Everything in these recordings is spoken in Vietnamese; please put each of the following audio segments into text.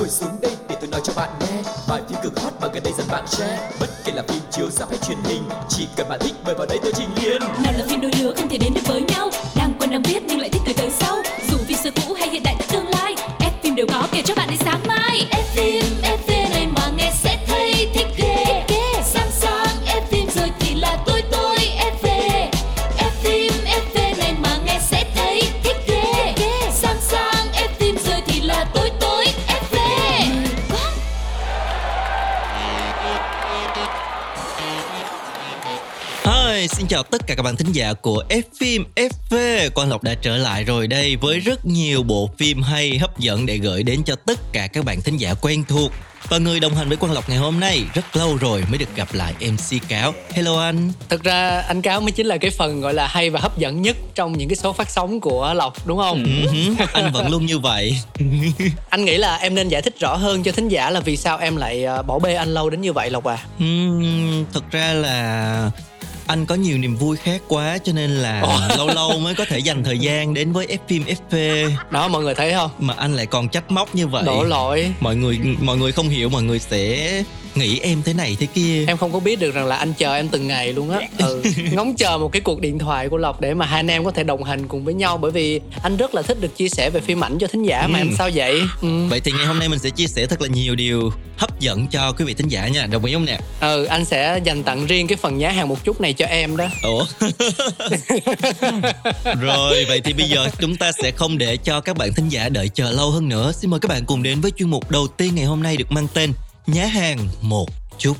ngồi xuống đây để tôi nói cho bạn nghe. Bài phim cực hot mà gần đây dần bạn share. Bất kể là phim chiếu ra hay truyền hình, chỉ cần bạn thích mời vào đây tôi trình liền. Nào là phim đôi lứa không thể đến được với nhau. Đang quen đang biết nhưng lại thích cười tới sau. Chào tất cả các bạn thính giả của F phim FV. Quang Lộc đã trở lại rồi đây với rất nhiều bộ phim hay hấp dẫn để gửi đến cho tất cả các bạn thính giả quen thuộc. Và người đồng hành với Quang Lộc ngày hôm nay rất lâu rồi mới được gặp lại MC Cáo. Hello anh. Thực ra anh cáo mới chính là cái phần gọi là hay và hấp dẫn nhất trong những cái số phát sóng của Lộc đúng không? Ừ anh vẫn luôn như vậy. Anh nghĩ là em nên giải thích rõ hơn cho thính giả là vì sao em lại ờ, bỏ bê anh lâu đến như vậy Lộc à. Ừm, thực ra là anh có nhiều niềm vui khác quá cho nên là Ồ. lâu lâu mới có thể dành thời gian đến với F phim FV Đó mọi người thấy không? mà anh lại còn trách móc như vậy. Đổ lỗi. mọi người mọi người không hiểu mọi người sẽ nghĩ em thế này thế kia Em không có biết được rằng là anh chờ em từng ngày luôn á ừ. Ngóng chờ một cái cuộc điện thoại của Lộc để mà hai anh em có thể đồng hành cùng với nhau Bởi vì anh rất là thích được chia sẻ về phim ảnh cho thính giả mà Ừ. em sao vậy? Ừ. vậy thì ngày hôm nay mình sẽ chia sẻ thật là nhiều điều hấp dẫn cho quý vị thính giả nha đồng ý không nè ừ anh sẽ dành tặng riêng cái phần giá hàng một chút này cho em đó ủa rồi vậy thì bây giờ chúng ta sẽ không để cho các bạn thính giả đợi chờ lâu hơn nữa xin mời các bạn cùng đến với chuyên mục đầu tiên ngày hôm nay được mang tên nhá hàng một chút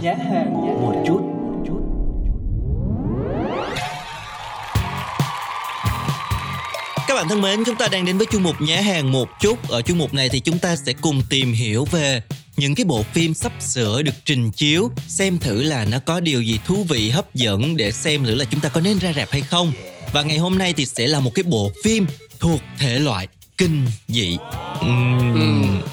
Giá hàng một chút Các bạn thân mến, chúng ta đang đến với chuyên mục nhá hàng một chút. Ở chuyên mục này thì chúng ta sẽ cùng tìm hiểu về những cái bộ phim sắp sửa được trình chiếu, xem thử là nó có điều gì thú vị hấp dẫn để xem thử là chúng ta có nên ra rạp hay không. Và ngày hôm nay thì sẽ là một cái bộ phim thuộc thể loại kinh dị. Ừm, Ừ,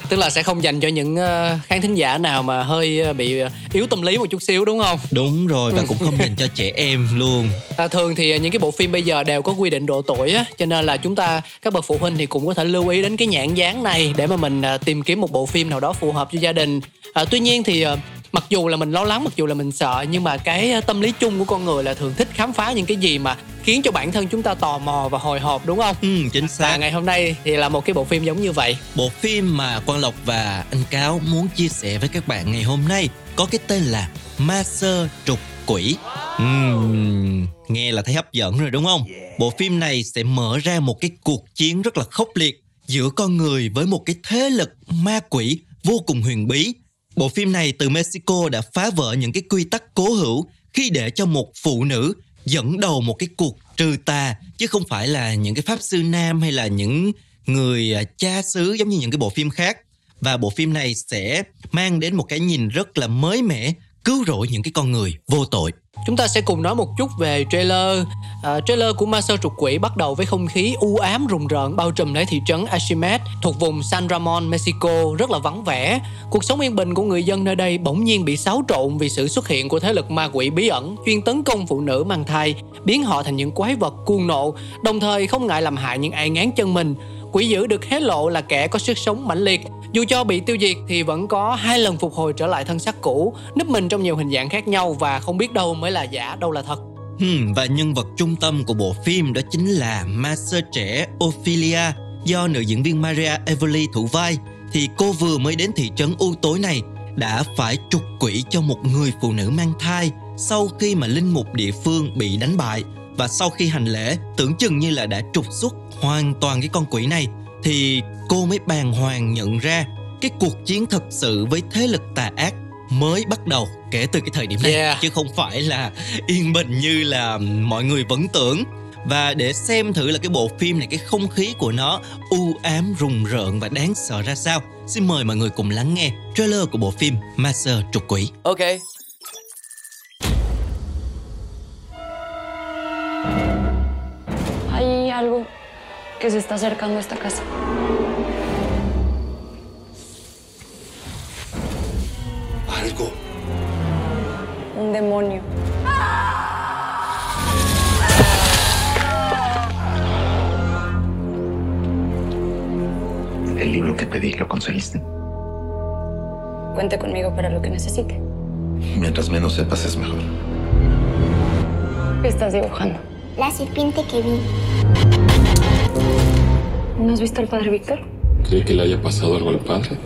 tức là sẽ không dành cho những ờ, khán thính giả nào mà hơi ờ, bị ờ, yếu tâm lý một chút xíu đúng không? Đúng rồi và cũng không dành cho trẻ em luôn. À, thường thì những cái bộ phim bây giờ đều có quy định độ tuổi á, cho nên là chúng ta các bậc phụ huynh thì cũng có thể lưu ý đến cái nhãn dán này để mà mình tìm kiếm một bộ phim nào đó phù hợp cho gia đình. À, tuy nhiên thì mặc dù là mình lo lắng, mặc dù là mình sợ nhưng mà cái à, tâm lý chung của con người là thường thích khám phá những cái gì mà khiến cho bản thân chúng ta tò mò và hồi hộp đúng không? Ừ, chính Và xác. ngày hôm nay thì là một cái bộ phim giống như vậy. Bộ phim mà Quang Lộc và anh Cáo muốn chia sẻ với các bạn ngày hôm nay có cái tên là Ma Sơ Trục Quỷ. Ừm, nghe là thấy hấp dẫn rồi đúng không? Bộ phim này sẽ mở ra một cái cuộc chiến rất là khốc liệt giữa con người với một cái thế lực ma quỷ vô cùng huyền bí. Bộ phim này từ Mexico đã phá vỡ những cái quy tắc cố hữu khi để cho một phụ nữ dẫn đầu một cái cuộc trừ tà, chứ không phải là những cái pháp sư nam hay là những người à, cha xứ giống như những cái bộ phim khác. Và bộ phim này sẽ mang đến một cái nhìn rất là mới mẻ cứu rỗi những cái con người vô tội Chúng ta sẽ cùng nói một chút về trailer. À, trailer của Ma Sơ Trục Quỷ bắt đầu với không khí u ám rùng rợn bao trùm lấy thị trấn Ashimet thuộc vùng San Ramon, Mexico rất là vắng vẻ. Cuộc sống yên bình của người dân nơi đây bỗng nhiên bị xáo trộn vì sự xuất hiện của thế lực ma quỷ bí ẩn chuyên tấn công phụ nữ mang thai, biến họ thành những quái vật cuồng nộ, đồng thời không ngại làm hại những ai ngán chân mình. Quỷ dữ được hé lộ là kẻ có sức sống mãnh liệt. Dù cho bị tiêu diệt thì vẫn có hai lần phục hồi trở lại thân xác cũ, núp mình trong nhiều hình dạng khác nhau và không biết đâu mới là giả, đâu là thật. Hmm, và nhân vật trung tâm của bộ phim đó chính là ma sơ trẻ Ophelia. Do nữ diễn viên Maria Evely thủ vai thì cô vừa mới đến thị trấn u tối này đã phải trục quỷ cho một người phụ nữ mang thai sau khi mà linh mục địa phương bị đánh bại và sau khi hành lễ tưởng chừng như là đã trục xuất hoàn toàn cái con quỷ này thì cô mới bàng hoàng nhận ra cái cuộc chiến thật sự với thế lực tà ác mới bắt đầu kể từ cái thời điểm này Yeah. chứ không phải là yên bình như là mọi người vẫn tưởng và để xem thử là cái bộ phim này cái không khí của nó u ám rùng rợn và đáng sợ ra sao xin mời mọi người cùng lắng nghe trailer của bộ phim Master trục quỷ Ok. Hay algo que se está acercando a esta casa. Algo. Un demonio. El libro que pedí, ¿lo conseguiste? Cuente conmigo para lo que necesite. Mientras menos sepas es mejor. ¿Qué estás dibujando? La serpiente que vi. ¿No has visto al padre Víctor? ¿Cree que le haya pasado algo al padre?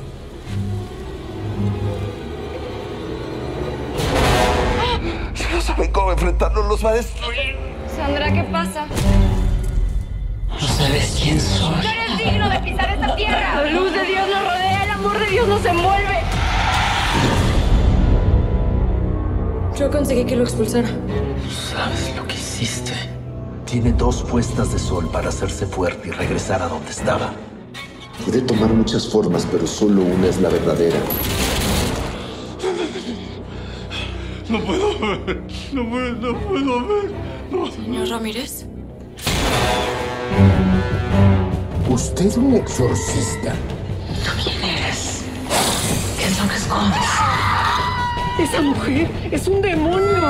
Si no saben cómo enfrentarlo, los va a destruir. Sandra, ¿qué pasa? No eres digno de pisar esta tierra. La luz de Dios nos rodea, el amor de Dios nos envuelve. Yo conseguí que lo expulsara. ¿Sabes lo que hiciste? Tiene dos puestas de sol para hacerse fuerte y regresar a donde estaba. Puede tomar muchas formas, pero solo una es la verdadera. Señor Ramírez. Usted un exorcista. Esa mujer es un demonio.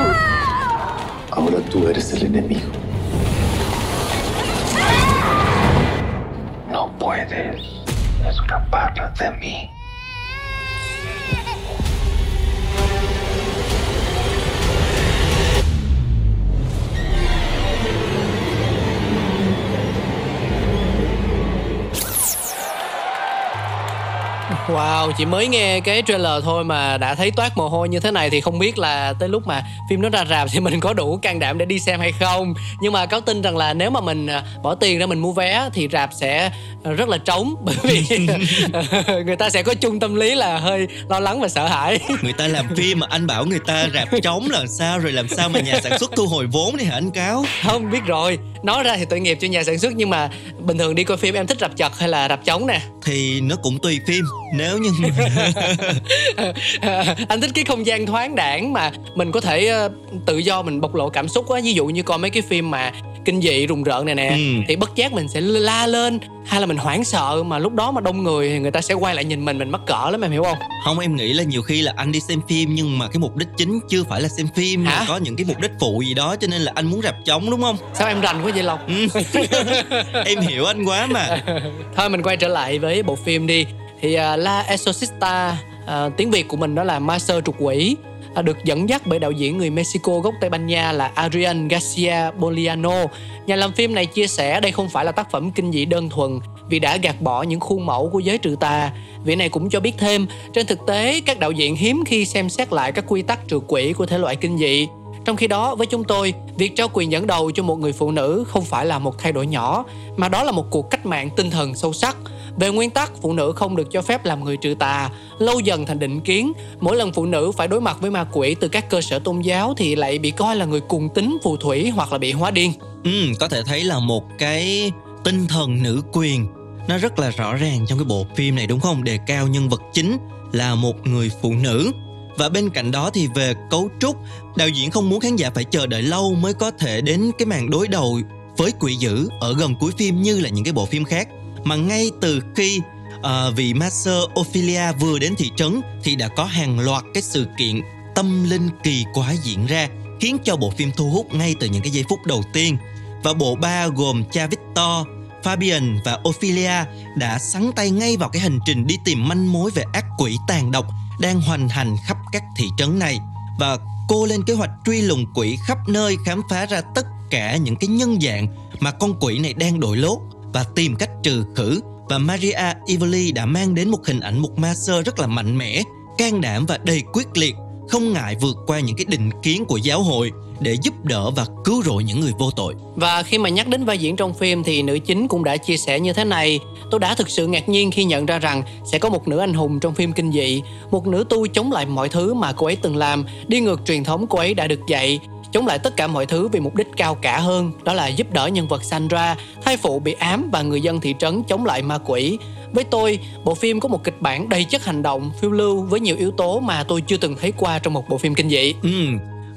Ahora tú eres el enemigo. Puedes escapar de mí. Wow, chỉ mới nghe cái trailer thôi mà đã thấy toát mồ hôi như thế này thì không biết là tới lúc mà phim nó ra rạp thì mình có đủ can đảm để đi xem hay không. Nhưng mà cáo tin rằng là nếu mà mình à, bỏ tiền ra mình mua vé thì rạp sẽ rất là trống bởi vì người ta sẽ có chung tâm lý là hơi lo lắng và sợ hãi. Người ta làm phim mà anh bảo người ta rạp trống là sao rồi làm sao mà nhà sản xuất thu hồi vốn đi hả anh Cáo? Không biết rồi, nói ra thì tội nghiệp cho nhà sản xuất nhưng mà bình thường đi coi phim em thích rạp chật hay là rạp trống nè? Thì nó cũng tùy phim. Nếu như anh thích cái không gian thoáng đãng mà mình có thể ờ, tự do mình bộc lộ cảm xúc á ví dụ như coi mấy cái phim mà kinh dị rùng rợn này nè Ừ. thì bất giác mình sẽ la lên hay là mình hoảng sợ mà lúc đó mà đông người thì người ta sẽ quay lại nhìn mình mình mắc cỡ lắm em hiểu không không em nghĩ là nhiều khi là anh đi xem phim nhưng mà cái mục đích chính chưa phải là xem phim mà Hả? có những cái mục đích phụ gì đó cho nên là anh muốn rạp trống đúng không? sao em rành quá vậy lộc Ừ. em hiểu anh quá mà. thôi mình quay trở lại với bộ phim đi thì uh, La Exorcista uh, tiếng Việt của mình đó là Ma sơ trục quỷ à, được dẫn dắt bởi đạo diễn người Mexico gốc Tây Ban Nha là Adrian Garcia Boliano. Nhà làm phim này chia sẻ đây không phải là tác phẩm kinh dị đơn thuần vì đã gạt bỏ những khuôn mẫu của giới trừ tà. Vị này cũng cho biết thêm, trên thực tế các đạo diễn hiếm khi xem xét lại các quy tắc trừ quỷ của thể loại kinh dị. Trong khi đó, với chúng tôi, việc trao quyền dẫn đầu cho một người phụ nữ không phải là một thay đổi nhỏ, mà đó là một cuộc cách mạng tinh thần sâu sắc. Về nguyên tắc, phụ nữ không được cho phép làm người trừ tà, lâu dần thành định kiến. Mỗi lần phụ nữ phải đối mặt với ma quỷ từ các cơ sở tôn giáo thì lại bị coi là người cùng tính phù thủy hoặc là bị hóa điên. Ừ, có thể thấy là một cái tinh thần nữ quyền nó rất là rõ ràng trong cái bộ phim này đúng không? Đề cao nhân vật chính là một người phụ nữ. Và bên cạnh đó thì về cấu trúc, đạo diễn không muốn khán giả phải chờ đợi lâu mới có thể đến cái màn đối đầu với quỷ dữ ở gần cuối phim như là những cái bộ phim khác. Mà ngay từ khi uh, vị Master Ophelia vừa đến thị trấn thì đã có hàng loạt cái sự kiện tâm linh kỳ quái diễn ra khiến cho bộ phim thu hút ngay từ những cái giây phút đầu tiên. Và bộ ba gồm cha Victor, Fabian và Ophelia đã sắn tay ngay vào cái hành trình đi tìm manh mối về ác quỷ tàn độc đang hoành hành khắp các thị trấn này và cô lên kế hoạch truy lùng quỷ khắp nơi khám phá ra tất cả những cái nhân dạng mà con quỷ này đang đội lốt và tìm cách trừ khử. Và Maria Ivoli đã mang đến một hình ảnh một ma sơ rất là mạnh mẽ, can đảm và đầy quyết liệt, không ngại vượt qua những cái định kiến của giáo hội để giúp đỡ và cứu rỗi những người vô tội. Và khi mà nhắc đến vai diễn trong phim thì nữ chính cũng đã chia sẻ như thế này. Tôi đã thực sự ngạc nhiên khi nhận ra rằng sẽ có một nữ anh hùng trong phim kinh dị Một nữ tu chống lại mọi thứ mà cô ấy từng làm Đi ngược truyền thống cô ấy đã được dạy. Chống lại tất cả mọi thứ vì mục đích cao cả hơn Đó là giúp đỡ nhân vật Sandra Thai phụ bị ám và người dân thị trấn chống lại ma quỷ với tôi, bộ phim có một kịch bản đầy chất hành động, phiêu lưu với nhiều yếu tố mà tôi chưa từng thấy qua trong một bộ phim kinh dị. Ừ,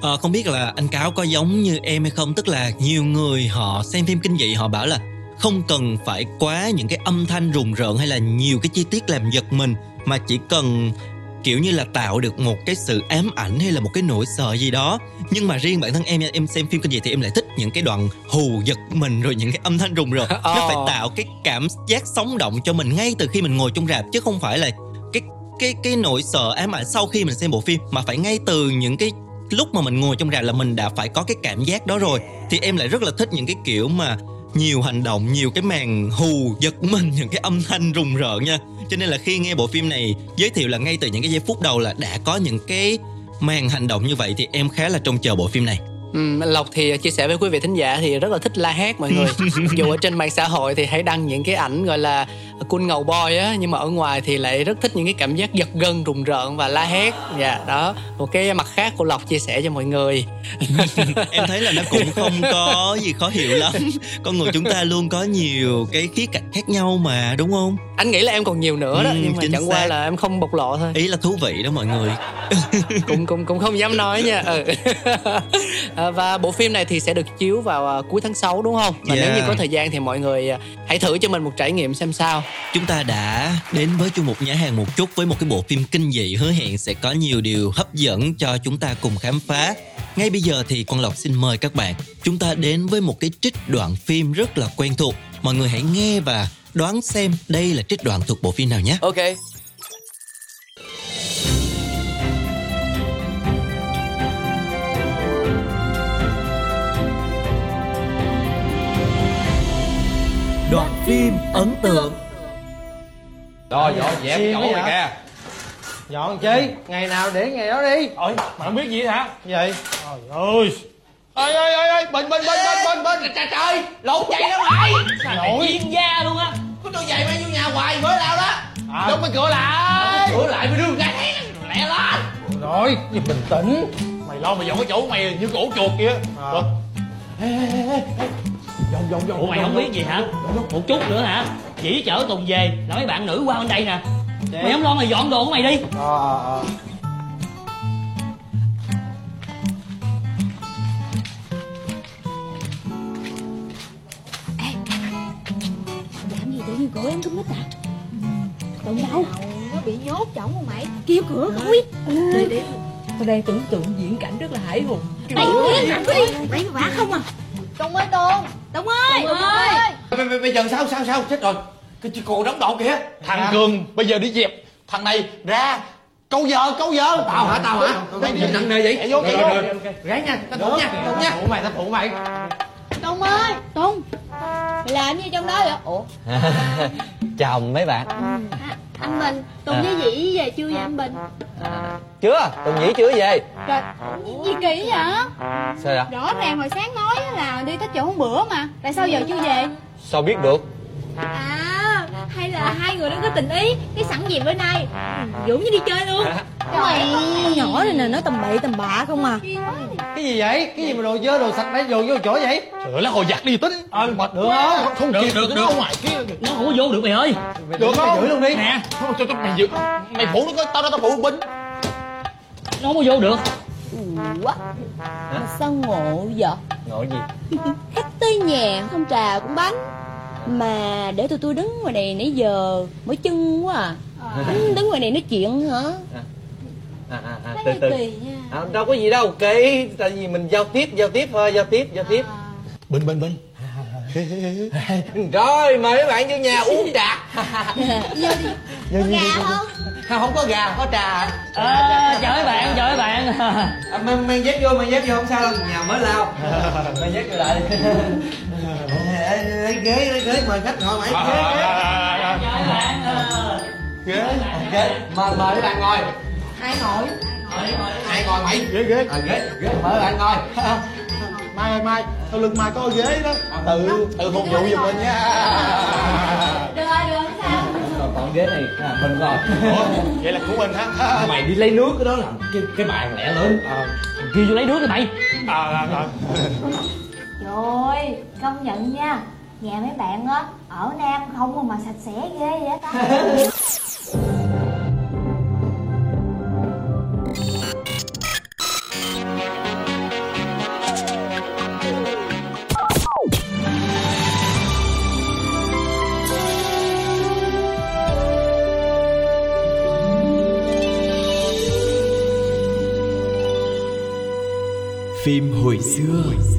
à, không biết là anh Cáo có giống như em hay không Tức là nhiều người họ xem phim kinh dị họ bảo là Không cần phải quá những cái âm thanh rùng rợn hay là nhiều cái chi tiết làm giật mình Mà chỉ cần kiểu như là tạo được một cái sự ám ảnh hay là một cái nỗi sợ gì đó. Nhưng mà riêng bản thân em em xem phim kinh dị thì em lại thích những cái đoạn hù giật mình rồi những cái âm thanh rùng rợn. Nó phải Ồ. tạo cái cảm giác sống động cho mình ngay từ khi mình ngồi trong rạp chứ không phải là cái cái cái nỗi sợ ám ảnh sau khi mình xem bộ phim mà phải ngay từ những cái lúc mà mình ngồi trong rạp là mình đã phải có cái cảm giác đó rồi. Thì em lại rất là thích những cái kiểu mà nhiều hành động, nhiều cái màn hù giật mình, những cái âm thanh rùng rợn nha. Cho nên là khi nghe bộ phim này, giới thiệu là ngay từ những cái giây phút đầu là đã có những cái màn hành động như vậy thì em khá là trông chờ bộ phim này. Ừ, Lộc thì chia sẻ với quý vị thính giả thì rất là thích la hét mọi người. Dù ở trên mạng xã hội thì hãy đăng những cái ảnh gọi là cool ngầu boy á Nhưng mà ở ngoài thì lại rất thích những cái cảm giác giật gân, rùng rợn và la hét. Dạ đó, một cái mặt khác của Lộc chia sẻ cho mọi người. Em thấy là nó cũng không có gì khó hiểu lắm. Con người chúng ta luôn có nhiều cái khía cạnh khác nhau mà đúng không? Anh nghĩ là em còn nhiều nữa đó Ừ, Nhưng mà chẳng qua xác. là em không bộc lộ thôi. Ý là thú vị đó mọi người. Cũng cũng cũng không dám nói nha. Ừ. À, và bộ phim này thì sẽ được chiếu vào à, cuối tháng 6 đúng không? Và nếu Yeah. như có thời gian thì mọi người à, hãy thử cho mình một trải nghiệm xem sao. Chúng ta đã đến với chung một nhã hàng một chút với một cái bộ phim kinh dị hứa hẹn sẽ có nhiều điều hấp dẫn cho chúng ta cùng khám phá. Ngay bây giờ thì Quang Lộc xin mời các bạn chúng ta đến với một cái trích đoạn phim rất là quen thuộc. Mọi người hãy nghe và đoán xem đây là trích đoạn thuộc bộ phim nào nhé. Ok phim ấn tượng. Rồi dọn dẹp mày vậy? kìa. Dọn chi? Ngày nào để ngày đó đi. Ôi mày không biết gì hả? Gì? Vậy Trời ơi. Ơi ơi ơi ơi Bình bình bình bình bình bình Trời trời, lộn vậy đó mày. Nổi. Chuyên gia luôn á. Có tôi vậy mày vô nhà hoài mới lao đó. À. Đóng cái cửa lại. Cửa lại mới đưa. Ra Lẹ lên. Rồi gì bình tĩnh. Mày lo mày dọn cái chỗ mày như cổ chuột kia. Rồi Dọn dọn dọn Ủa mày không biết gì hả? Một chút nữa hả? Chỉ chở Tùng về là mấy bạn nữ qua bên đây nè. Mày không lo mày dọn đồ của mày đi. Ờ ờ ờ. Làm gì tự nhiên cửa em cũng nít à? Tụng đâu? Nó bị nhốt trọng không mày. Kêu cửa coi Đi đi Tôi đang tưởng tượng diễn cảnh rất là hải hùng. Mày đi Mày vả không à Tùng ơi Tùng. Tùng ơi. Tùng ơi Bây- bây- Bây giờ sao sao sao? Chết rồi. Cái chị cô đóng độ kìa. Thằng Cường bây giờ đi dẹp. Thằng này ra. Câu giờ câu giờ. Tao hả tao hả? Cái gì nặng nề vậy. Chạy vô chạy Rồi, vô. Gái nha tao phụ nha phụ nha. Phụ mày tao phụ mày. Tùng ơi. Tùng. Mày làm gì trong đó vậy? Ủa? Chào mấy bạn Anh Bình Tùng À. với Dĩ về chưa vậy anh Bình? Chưa tùng nhĩ chưa về. Trời Gì kỳ vậy? Sao vậy? Rõ ràng hồi sáng nói là đi tới chỗ hôm bữa mà. Tại sao giờ chưa về? Sao biết được? À hay là hai người đang có tình ý Cái sẵn gì bữa nay? Dũng như đi chơi luôn. Mày Con nhỏ này nè nó tầm bậy tầm bạ không à. Cái gì vậy? Cái gì mà đồ dơ đồ sạch đấy dồn vô chỗ vậy? Trời ơi, hồi giặt đi tính. Ờ mệt được không? Không Được, kịp được, được. ngoài kia Nó không có vô được mày ơi. Được không Giữ luôn đi. Nè cho, cho mày giữ. Mày phụ nó tao đó tao phụ binh. Nó không có vô được. Ủa? Mà sao ngộ vậy? Ngồi gì? Khách tới nhà không trà cũng bánh Mà để tụi tôi đứng ngoài này nãy giờ Mỏi chân quá à. Ừ, Đứng ngoài này nói chuyện hả? À, à, à, Thấy từ từ. kỳ nha. À, đâu có gì đâu kỹ tại vì mình giao tiếp giao tiếp thôi giao tiếp giao tiếp. Bình bình bình. Rồi mời mấy bạn vô nhà uống trà. Vô đi. Có gà không? Không không có gà có trà. À, Chào mấy bạn chào mấy bạn. À, mang, mang dép vô mang dép vô không sao đâu. Nhà mới lao. Mang dép vô lại Ghế lấy ghế mời khách ngồi mày ghế ghế ghế ghế mời mời mấy bạn ngồi. Ai ngồi? Ai ngồi mày Ghế ghế à, ghế ghế mời bạn ngồi. Mai mai. Sau lưng mai có ghế đó. Tự tự phục vụ giùm mình nha. Được rồi được sao? Còn, còn ghế này à, mình ngồi. Ủa, Vậy là của mình ha mày đi lấy nước cái đó làm cái, cái bàn lẹ lớn. Ghi vô lấy nước đi mày. À, à, à rồi, công nhận nha. Nhà mấy bạn á, ở nam không mà sạch sẽ ghê vậy ta. Phim hồi xưa.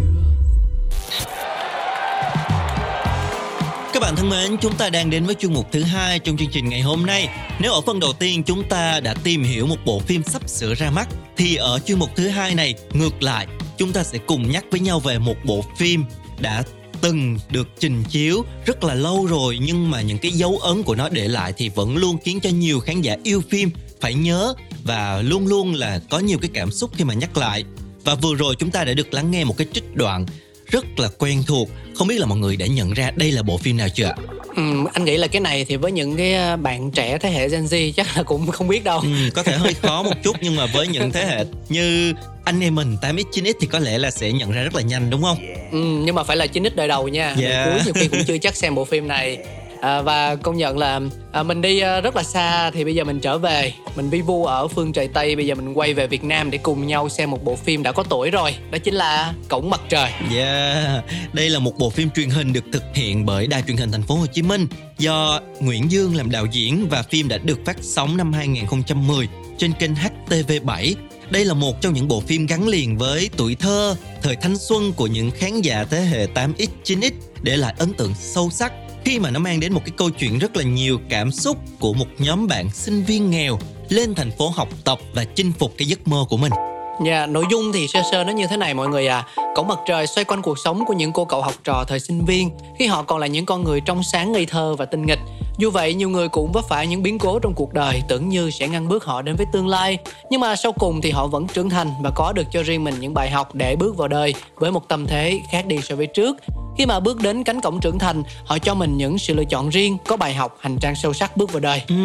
Thân mến, chúng ta đang đến với chuyên mục thứ hai trong chương trình ngày hôm nay. Nếu ở phần đầu tiên chúng ta đã tìm hiểu một bộ phim sắp sửa ra mắt, thì ở chuyên mục thứ hai này ngược lại, chúng ta sẽ cùng nhắc với nhau về một bộ phim đã từng được trình chiếu rất là lâu rồi nhưng mà những cái dấu ấn của nó để lại thì vẫn luôn khiến cho nhiều khán giả yêu phim phải nhớ và luôn luôn là có nhiều cái cảm xúc khi mà nhắc lại. Và vừa rồi chúng ta đã được lắng nghe một cái trích đoạn rất là quen thuộc. Không biết là mọi người đã nhận ra đây là bộ phim nào chưa ạ? Ừ, anh nghĩ là cái này thì với những cái à, bạn trẻ thế hệ Gen Z chắc là cũng không biết đâu. Ừ, có thể hơi khó một chút nhưng mà với những thế hệ như anh em mình 8x 9x thì có lẽ là sẽ nhận ra rất là nhanh đúng không? Ừ, nhưng mà phải là 9x đời đầu nha. Yeah. Đời cuối nhiều khi cũng chưa chắc xem bộ phim này. À, và công nhận là à, mình đi ờ, rất là xa thì bây giờ mình trở về. Mình vi vu ở phương trời tây bây giờ mình quay về việt nam để cùng nhau xem một bộ phim đã có tuổi rồi đó chính là cổng mặt trời. Yeah, đây là một bộ phim truyền hình được thực hiện bởi Đài truyền hình Thành phố Hồ Chí Minh do Nguyễn Dương làm đạo diễn và phim đã được phát sóng năm 2010 trên kênh HTV7. Đây là một trong những bộ phim gắn liền với tuổi thơ, thời thanh xuân của những khán giả thế hệ 8X, 9X để lại ấn tượng sâu sắc khi mà nó mang đến một cái câu chuyện rất là nhiều cảm xúc của một nhóm bạn sinh viên nghèo lên thành phố học tập và chinh phục cái giấc mơ của mình. Dạ, yeah, nội dung thì sơ sơ nó như thế này mọi người à Cổng mặt trời xoay quanh cuộc sống của những cô cậu học trò thời sinh viên Khi họ còn là những con người trong sáng ngây thơ và tinh nghịch. Dù vậy nhiều người cũng vấp phải những biến cố trong cuộc đời Tưởng như sẽ ngăn bước họ đến với tương lai. Nhưng mà sau cùng thì họ vẫn trưởng thành Và có được cho riêng mình những bài học để bước vào đời Với một tâm thế khác đi so với trước. Khi mà bước đến cánh cổng trưởng thành họ cho mình những sự lựa chọn riêng có bài học hành trang sâu sắc bước vào đời. Ừ.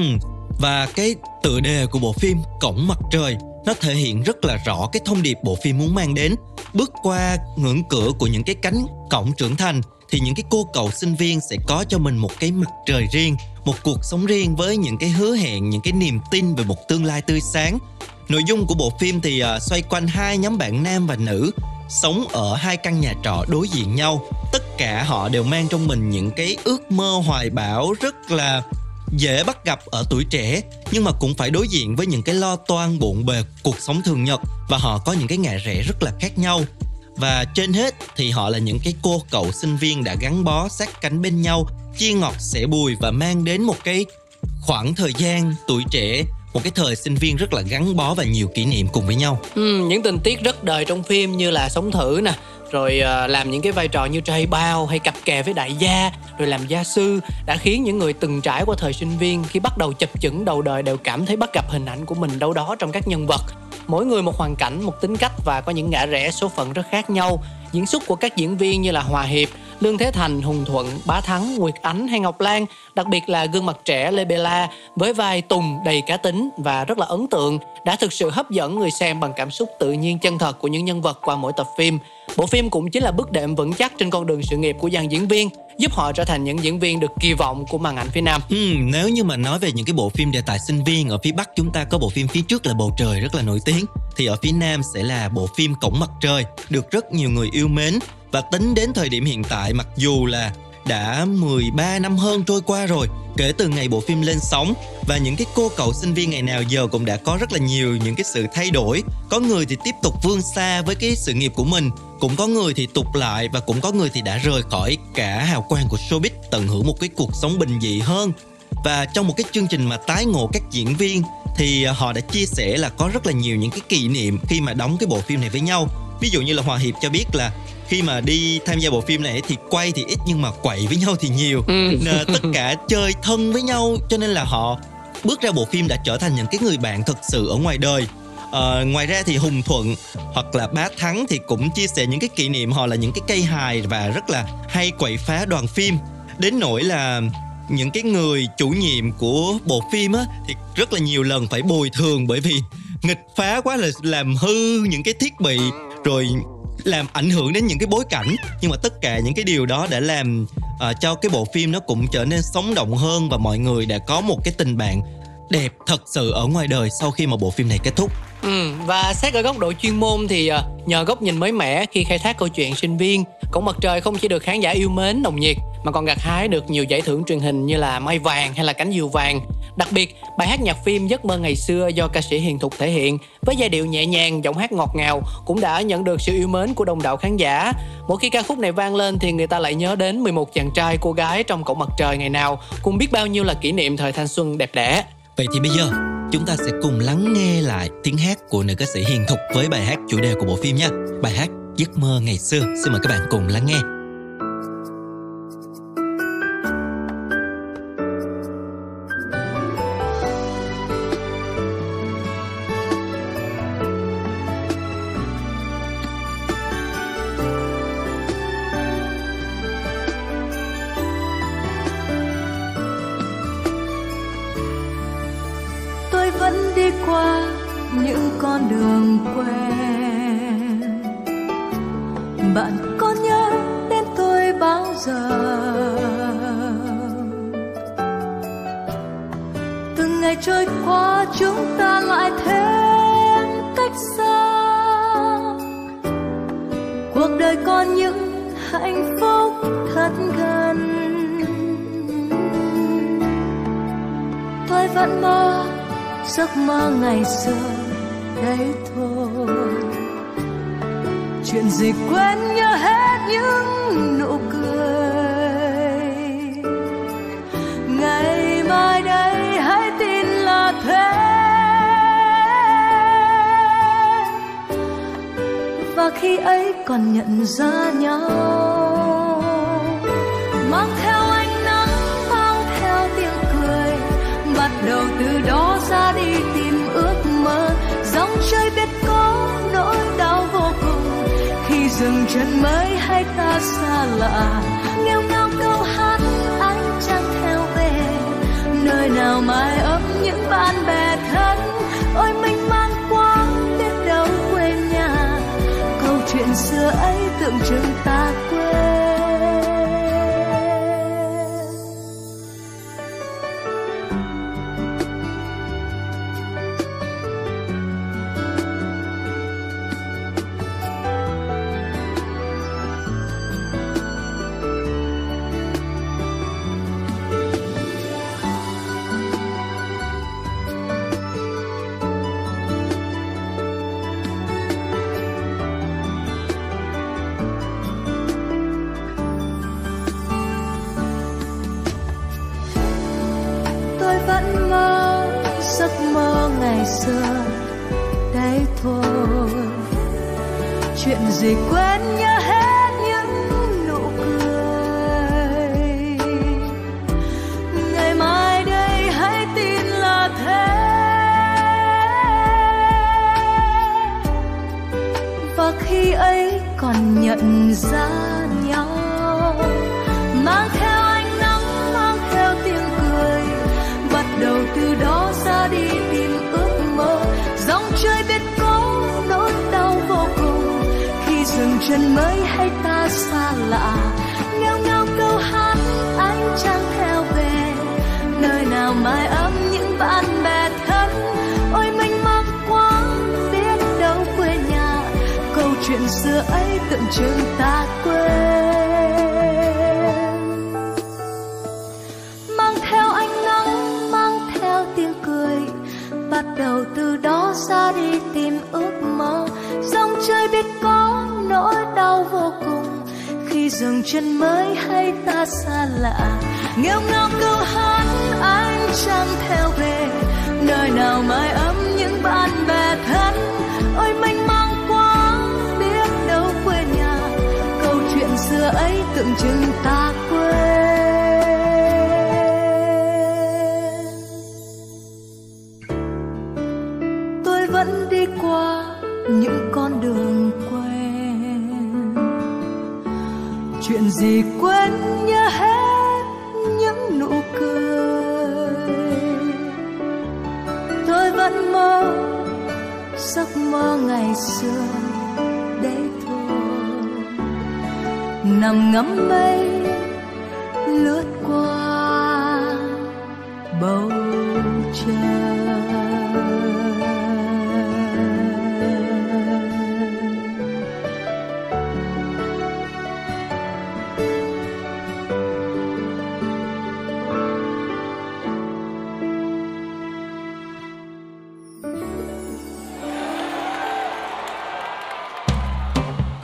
và cái tựa đề của bộ phim cổng mặt trời nó thể hiện rất là rõ cái thông điệp bộ phim muốn mang đến. Bước qua ngưỡng cửa của những cái cánh cổng trưởng thành thì những cái cô cậu sinh viên sẽ có cho mình một cái mặt trời riêng một cuộc sống riêng với những cái hứa hẹn những cái niềm tin về một tương lai tươi sáng. Nội dung của bộ phim thì uh, xoay quanh hai nhóm bạn nam và nữ sống ở hai căn nhà trọ đối diện nhau. Tất cả họ đều mang trong mình những cái ước mơ hoài bão rất là dễ bắt gặp ở tuổi trẻ nhưng mà cũng phải đối diện với những cái lo toan bộn bề cuộc sống thường nhật và họ có những cái ngã rẽ rất là khác nhau. Và trên hết thì họ là những cái cô cậu sinh viên đã gắn bó sát cánh bên nhau chia ngọt sẻ bùi và mang đến một cái khoảng thời gian tuổi trẻ một cái thời sinh viên rất là gắn bó và nhiều kỷ niệm cùng với nhau. Ừ, những tình tiết rất đời trong phim như là sống thử nè rồi ờ, làm những cái vai trò như trai bao hay cặp kè với đại gia rồi làm gia sư đã khiến những người từng trải qua thời sinh viên khi bắt đầu chập chững đầu đời đều cảm thấy bắt gặp hình ảnh của mình đâu đó trong các nhân vật mỗi người một hoàn cảnh một tính cách và có những ngã rẽ số phận rất khác nhau diễn xuất của các diễn viên như là hòa hiệp Lương Thế Thành, Hùng Thuận, Bá Thắng, Nguyệt Ánh hay Ngọc Lan, đặc biệt là gương mặt trẻ Lê Bella với vai Tùng đầy cá tính và rất là ấn tượng đã thực sự hấp dẫn người xem bằng cảm xúc tự nhiên chân thật của những nhân vật qua mỗi tập phim. Bộ phim cũng chính là bước đệm vững chắc trên con đường sự nghiệp của dàn diễn viên, giúp họ trở thành những diễn viên được kỳ vọng của màn ảnh phía Nam. Ừ, nếu như mà nói về những cái bộ phim đề tài sinh viên ở phía Bắc chúng ta có bộ phim phía trước là bầu trời rất là nổi tiếng thì ở phía Nam sẽ là bộ phim Cổng mặt trời được rất nhiều người yêu mến và tính đến thời điểm hiện tại mặc dù là đã 13 năm hơn trôi qua rồi, kể từ ngày bộ phim lên sóng. Và những cái cô cậu sinh viên ngày nào giờ cũng đã có rất là nhiều những cái sự thay đổi. Có người thì tiếp tục vươn xa với cái sự nghiệp của mình, cũng có người thì tụt lại và cũng có người thì đã rời khỏi cả hào quang của showbiz, tận hưởng một cái cuộc sống bình dị hơn. Và trong một cái chương trình mà tái ngộ các diễn viên, thì ờ, họ đã chia sẻ là có rất là nhiều những cái kỷ niệm khi mà đóng cái bộ phim này với nhau. Ví dụ như là hòa hiệp cho biết là khi mà đi tham gia bộ phim này thì quay thì ít nhưng mà quậy với nhau thì nhiều. Ừ. tất cả chơi thân với nhau cho nên là họ bước ra bộ phim đã trở thành những cái người bạn thật sự ở ngoài đời. À, ngoài ra thì Hùng Thuận hoặc là Bá Thắng thì cũng chia sẻ những cái kỷ niệm họ là những cái cây hài và rất là hay quậy phá đoàn phim. Đến nỗi là những cái người chủ nhiệm của bộ phim á thì rất là nhiều lần phải bồi thường bởi vì nghịch phá quá là làm hư những cái thiết bị rồi làm ảnh hưởng đến những cái bối cảnh nhưng mà tất cả những cái điều đó đã làm uh, cho cái bộ phim nó cũng trở nên sống động hơn và mọi người đã có một cái tình bạn đẹp thật sự ở ngoài đời sau khi mà bộ phim này kết thúc. Ừ, và xét ở góc độ chuyên môn thì ờ, nhờ góc nhìn mới mẻ khi khai thác câu chuyện sinh viên, Cổng mặt trời không chỉ được khán giả yêu mến nồng nhiệt mà còn gặt hái được nhiều giải thưởng truyền hình như là Mai vàng hay là Cánh diều vàng. Đặc biệt, bài hát nhạc phim Giấc mơ ngày xưa do ca sĩ Hiền Thục thể hiện với giai điệu nhẹ nhàng, giọng hát ngọt ngào cũng đã nhận được sự yêu mến của đông đảo khán giả. Mỗi khi ca khúc này vang lên thì người ta lại nhớ đến 11 chàng trai cô gái trong cổng mặt trời ngày nào, cùng biết bao nhiêu là kỷ niệm thời thanh xuân đẹp đẽ. Vậy thì bây giờ chúng ta sẽ cùng lắng nghe lại tiếng hát của nữ ca sĩ Hiền Thục với bài hát chủ đề của bộ phim nha. Bài hát Giấc mơ ngày xưa. Xin mời các bạn cùng lắng nghe. Tôi vẫn mơ, giấc mơ ngày xưa đấy thôi. Chuyện gì quên nhớ hết những nụ cười. Ngày mai đây hãy tin là thế. Và khi ấy còn nhận ra nhau ra đi tìm ước mơ. Dòng chơi biết có nỗi đau vô cùng. Khi dừng chân mới hay ta xa lạ nghêu ngao câu hát anh chẳng theo về. Nơi nào mai ấm những bạn bè thân, ôi mình mang quá biết đâu quê nhà. Câu chuyện xưa ấy tưởng chừng ta quên chuyện gần mới hay ta xa lạ. Ngao ngao câu hát, ánh trăng theo về. Nơi nào mai ấm những bạn bè thân. Ôi mình mang quá, biết đâu quê nhà. Câu chuyện xưa ấy tượng trưng ta quên. Mang theo ánh nắng, mang theo tiếng cười. Bắt đầu từ đó ra đi tìm ước mơ. Dòng chơi biết có nỗi đau vô cùng khi dừng chân mới hay ta xa lạ. Nghêu ngao câu hát anh chẳng theo về. Nơi nào mai ấm những bạn bè thân. Ôi mênh mang quá, biết đâu quê nhà. Câu chuyện xưa ấy tưởng chừng ta quên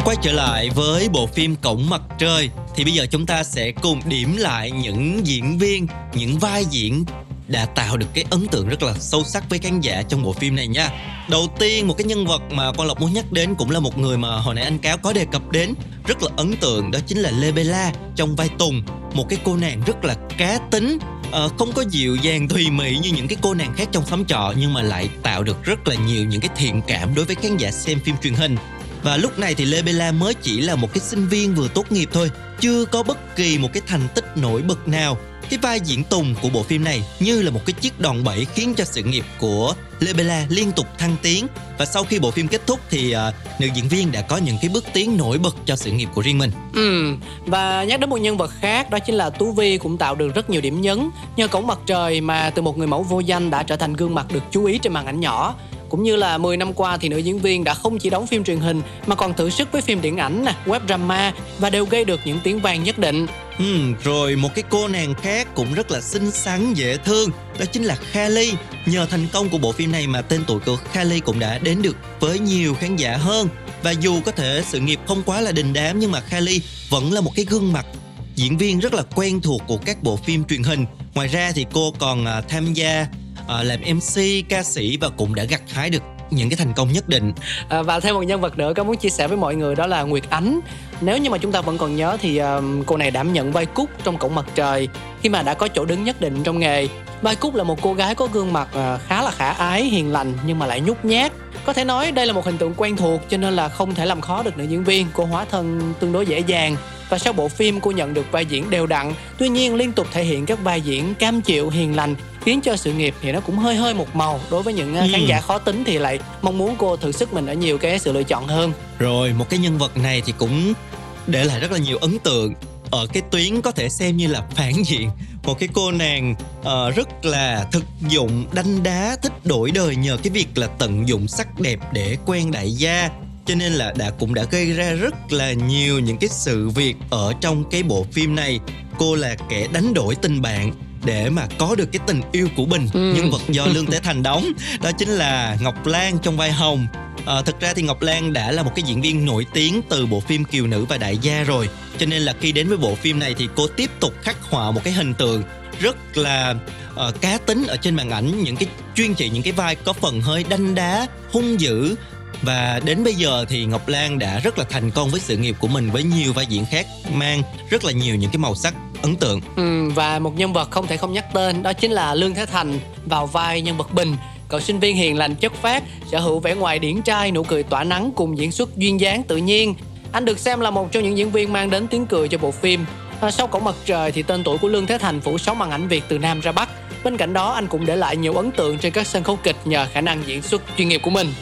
Quay trở lại với bộ phim Cổng Mặt Trời thì bây giờ chúng ta sẽ cùng điểm lại những diễn viên, những vai diễn đã tạo được cái ấn tượng rất là sâu sắc với khán giả trong bộ phim này nha. Đầu tiên một cái nhân vật mà con Lộc muốn nhắc đến cũng là một người mà hồi nãy anh Cáo có đề cập đến rất là ấn tượng đó chính là Lê Bella trong vai Tùng, một cái cô nàng rất là cá tính, ờ, không có dịu dàng thùy mị như những cái cô nàng khác trong xóm trọ nhưng mà lại tạo được rất là nhiều những cái thiện cảm đối với khán giả xem phim truyền hình và lúc này thì Lê Bella mới chỉ là một cái sinh viên vừa tốt nghiệp thôi chưa có bất kỳ một cái thành tích nổi bật nào. Cái vai diễn tùng của bộ phim này như là một cái chiếc đòn bẩy khiến cho sự nghiệp của Lê Bella liên tục thăng tiến. Và sau khi bộ phim kết thúc thì uh, nữ diễn viên đã có những cái bước tiến nổi bật cho sự nghiệp của riêng mình. Ừ, và nhắc đến một nhân vật khác đó chính là Tú Vi cũng tạo được rất nhiều điểm nhấn. Nhờ cổng mặt trời mà từ một người mẫu vô danh đã trở thành gương mặt được chú ý trên màn ảnh nhỏ cũng như là 10 năm qua thì nữ diễn viên đã không chỉ đóng phim truyền hình mà còn thử sức với phim điện ảnh nè, web drama và đều gây được những tiếng vang nhất định. Ừ, rồi một cái cô nàng khác cũng rất là xinh xắn dễ thương đó chính là Khali nhờ thành công của bộ phim này mà tên tuổi của Khali cũng đã đến được với nhiều khán giả hơn. Và dù có thể sự nghiệp không quá là đình đám nhưng mà Khali vẫn là một cái gương mặt diễn viên rất là quen thuộc của các bộ phim truyền hình. Ngoài ra thì cô còn à, tham gia Ờ, làm MC ca sĩ và cũng đã gặt hái được những cái thành công nhất định. À, và thêm một nhân vật nữa có muốn chia sẻ với mọi người đó là Nguyệt Ánh. Nếu như mà chúng ta vẫn còn nhớ thì um, cô này đảm nhận vai Cúc trong cổng mặt trời khi mà đã có chỗ đứng nhất định trong nghề. Vai Cúc là một cô gái có gương mặt uh, khá là khả ái hiền lành nhưng mà lại nhút nhát. Có thể nói đây là một hình tượng quen thuộc cho nên là không thể làm khó được nữ diễn viên. Cô hóa thân tương đối dễ dàng và sau bộ phim cô nhận được vai diễn đều đặn tuy nhiên liên tục thể hiện các vai diễn cam chịu hiền lành khiến cho sự nghiệp thì nó cũng hơi hơi một màu. Đối với những ừ. khán giả khó tính thì lại mong muốn cô thử sức mình ở nhiều cái sự lựa chọn hơn. Rồi một cái nhân vật này thì cũng để lại rất là nhiều ấn tượng ở cái tuyến có thể xem như là phản diện. Một cái cô nàng uh, rất là thực dụng đanh đá thích đổi đời nhờ cái việc là tận dụng sắc đẹp để quen đại gia cho nên là đã cũng đã gây ra rất là nhiều những cái sự việc ở trong cái bộ phim này. Cô là kẻ đánh đổi tình bạn để mà có được cái tình yêu của bình ừ. nhân vật do lương thế thành đóng đó chính là ngọc lan trong vai hồng. À, thực ra thì ngọc lan đã là một cái diễn viên nổi tiếng từ bộ phim kiều nữ và đại gia rồi. Cho nên là khi đến với bộ phim này thì cô tiếp tục khắc họa một cái hình tượng rất là uh, cá tính ở trên màn ảnh. Những cái chuyên trị những cái vai có phần hơi đanh đá hung dữ và đến bây giờ thì Ngọc Lan đã rất là thành công với sự nghiệp của mình với nhiều vai diễn khác mang rất là nhiều những cái màu sắc ấn tượng. Ừ, và một nhân vật không thể không nhắc tên đó chính là Lương Thế Thành vào vai nhân vật Bình. Cậu sinh viên hiền lành chất phát sở hữu vẻ ngoài điển trai nụ cười tỏa nắng cùng diễn xuất duyên dáng tự nhiên. Anh được xem là một trong những diễn viên mang đến tiếng cười cho bộ phim. À, sau cổng mặt trời thì tên tuổi của lương thế thành phủ sóng màn ảnh việt từ nam ra bắc. Bên cạnh đó anh cũng để lại nhiều ấn tượng trên các sân khấu kịch nhờ khả năng diễn xuất chuyên nghiệp của mình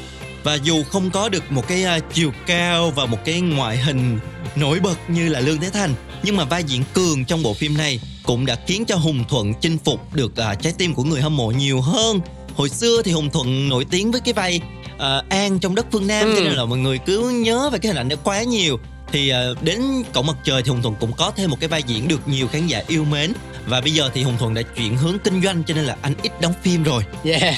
và dù không có được một cái uh, chiều cao và một cái ngoại hình nổi bật như là lương thế thành nhưng mà vai diễn cường trong bộ phim này cũng đã khiến cho hùng thuận chinh phục được uh, trái tim của người hâm mộ nhiều hơn hồi xưa thì hùng thuận nổi tiếng với cái vai uh, an trong đất phương nam ừ. cho nên là mọi người cứ nhớ về cái hình ảnh đó quá nhiều thì ờ, đến cổng mặt trời thì hùng thuận cũng có thêm một cái vai diễn được nhiều khán giả yêu mến. Và bây giờ thì hùng thuận đã chuyển hướng kinh doanh cho nên là anh ít đóng phim rồi. Yeah.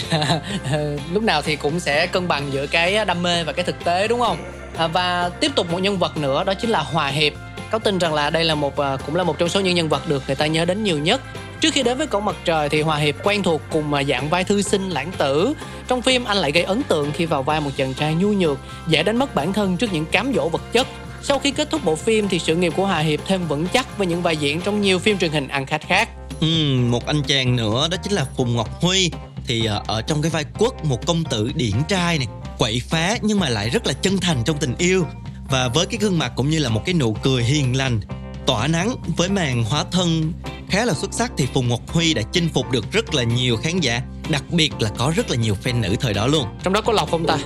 Lúc nào thì cũng sẽ cân bằng giữa cái đam mê và cái thực tế đúng không? À, và tiếp tục một nhân vật nữa đó chính là hòa hiệp. Cáo tin rằng là đây là một à, cũng là một trong số những nhân vật được người ta nhớ đến nhiều nhất. Trước khi đến với cổng mặt trời thì Hòa Hiệp quen thuộc cùng mà dạng vai thư sinh lãng tử. Trong phim anh lại gây ấn tượng khi vào vai một chàng trai nhu nhược, dễ đánh mất bản thân trước những cám dỗ vật chất. Sau khi kết thúc bộ phim thì sự nghiệp của Hòa Hiệp thêm vững chắc với những vai diễn trong nhiều phim truyền hình ăn khách khác. Ừ, một anh chàng nữa đó chính là Phùng Ngọc Huy. Thì à, ở trong cái vai quốc một công tử điển trai này quậy phá nhưng mà lại rất là chân thành trong tình yêu. Và với cái gương mặt cũng như là một cái nụ cười hiền lành tỏa nắng với màn hóa thân khá là xuất sắc thì Phùng Ngọc Huy đã chinh phục được rất là nhiều khán giả đặc biệt là có rất là nhiều fan nữ thời đó luôn. Trong đó có lộc không ta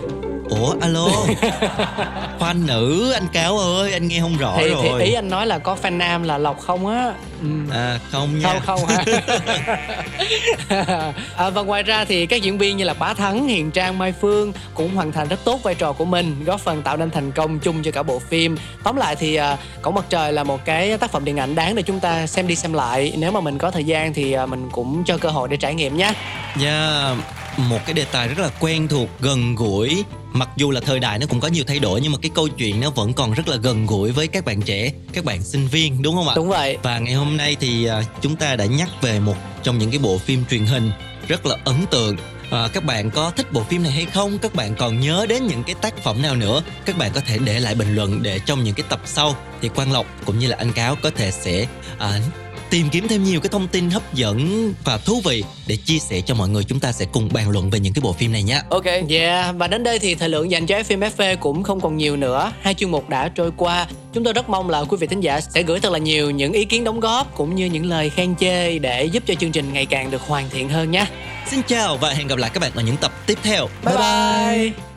ủa alo? Fan nữ anh cáo ơi anh nghe không rõ thì, rồi. thì ý anh nói là có fan nam là lộc không á? À, không nha. Không không hả? À, và ngoài ra thì các diễn viên như là bá thắng hiền trang mai phương cũng hoàn thành rất tốt vai trò của mình góp phần tạo nên thành công chung cho cả bộ phim. Tóm lại thì à, cổng mặt trời là một cái tác phẩm điện ảnh đáng để chúng ta xem đi xem lại. Nếu mà mình có thời gian thì à, mình cũng cho cơ hội để trải nghiệm nhé. Yeah, một cái đề tài rất là quen thuộc, gần gũi. Mặc dù là thời đại nó cũng có nhiều thay đổi nhưng mà cái câu chuyện nó vẫn còn rất là gần gũi với các bạn trẻ, các bạn sinh viên đúng không ạ? Đúng vậy. Và ngày hôm nay thì à, chúng ta đã nhắc về một trong những cái bộ phim truyền hình rất là ấn tượng À, các bạn có thích bộ phim này hay không? Các bạn còn nhớ đến những cái tác phẩm nào nữa? Các bạn có thể để lại bình luận để trong những cái tập sau thì Quang Lộc cũng như là anh Cáo có thể sẽ à, tìm kiếm thêm nhiều cái thông tin hấp dẫn và thú vị để chia sẻ cho mọi người chúng ta sẽ cùng bàn luận về những cái bộ phim này nhé. Ok. Yeah, và đến đây thì thời lượng dành cho phim FV cũng không còn nhiều nữa. Hai chuyên mục đã trôi qua. Chúng tôi rất mong là quý vị thính giả sẽ gửi thật là nhiều những ý kiến đóng góp cũng như những lời khen chê để giúp cho chương trình ngày càng được hoàn thiện hơn nhé. Xin chào và hẹn gặp lại các bạn ở những tập tiếp theo. Bye bye. bye.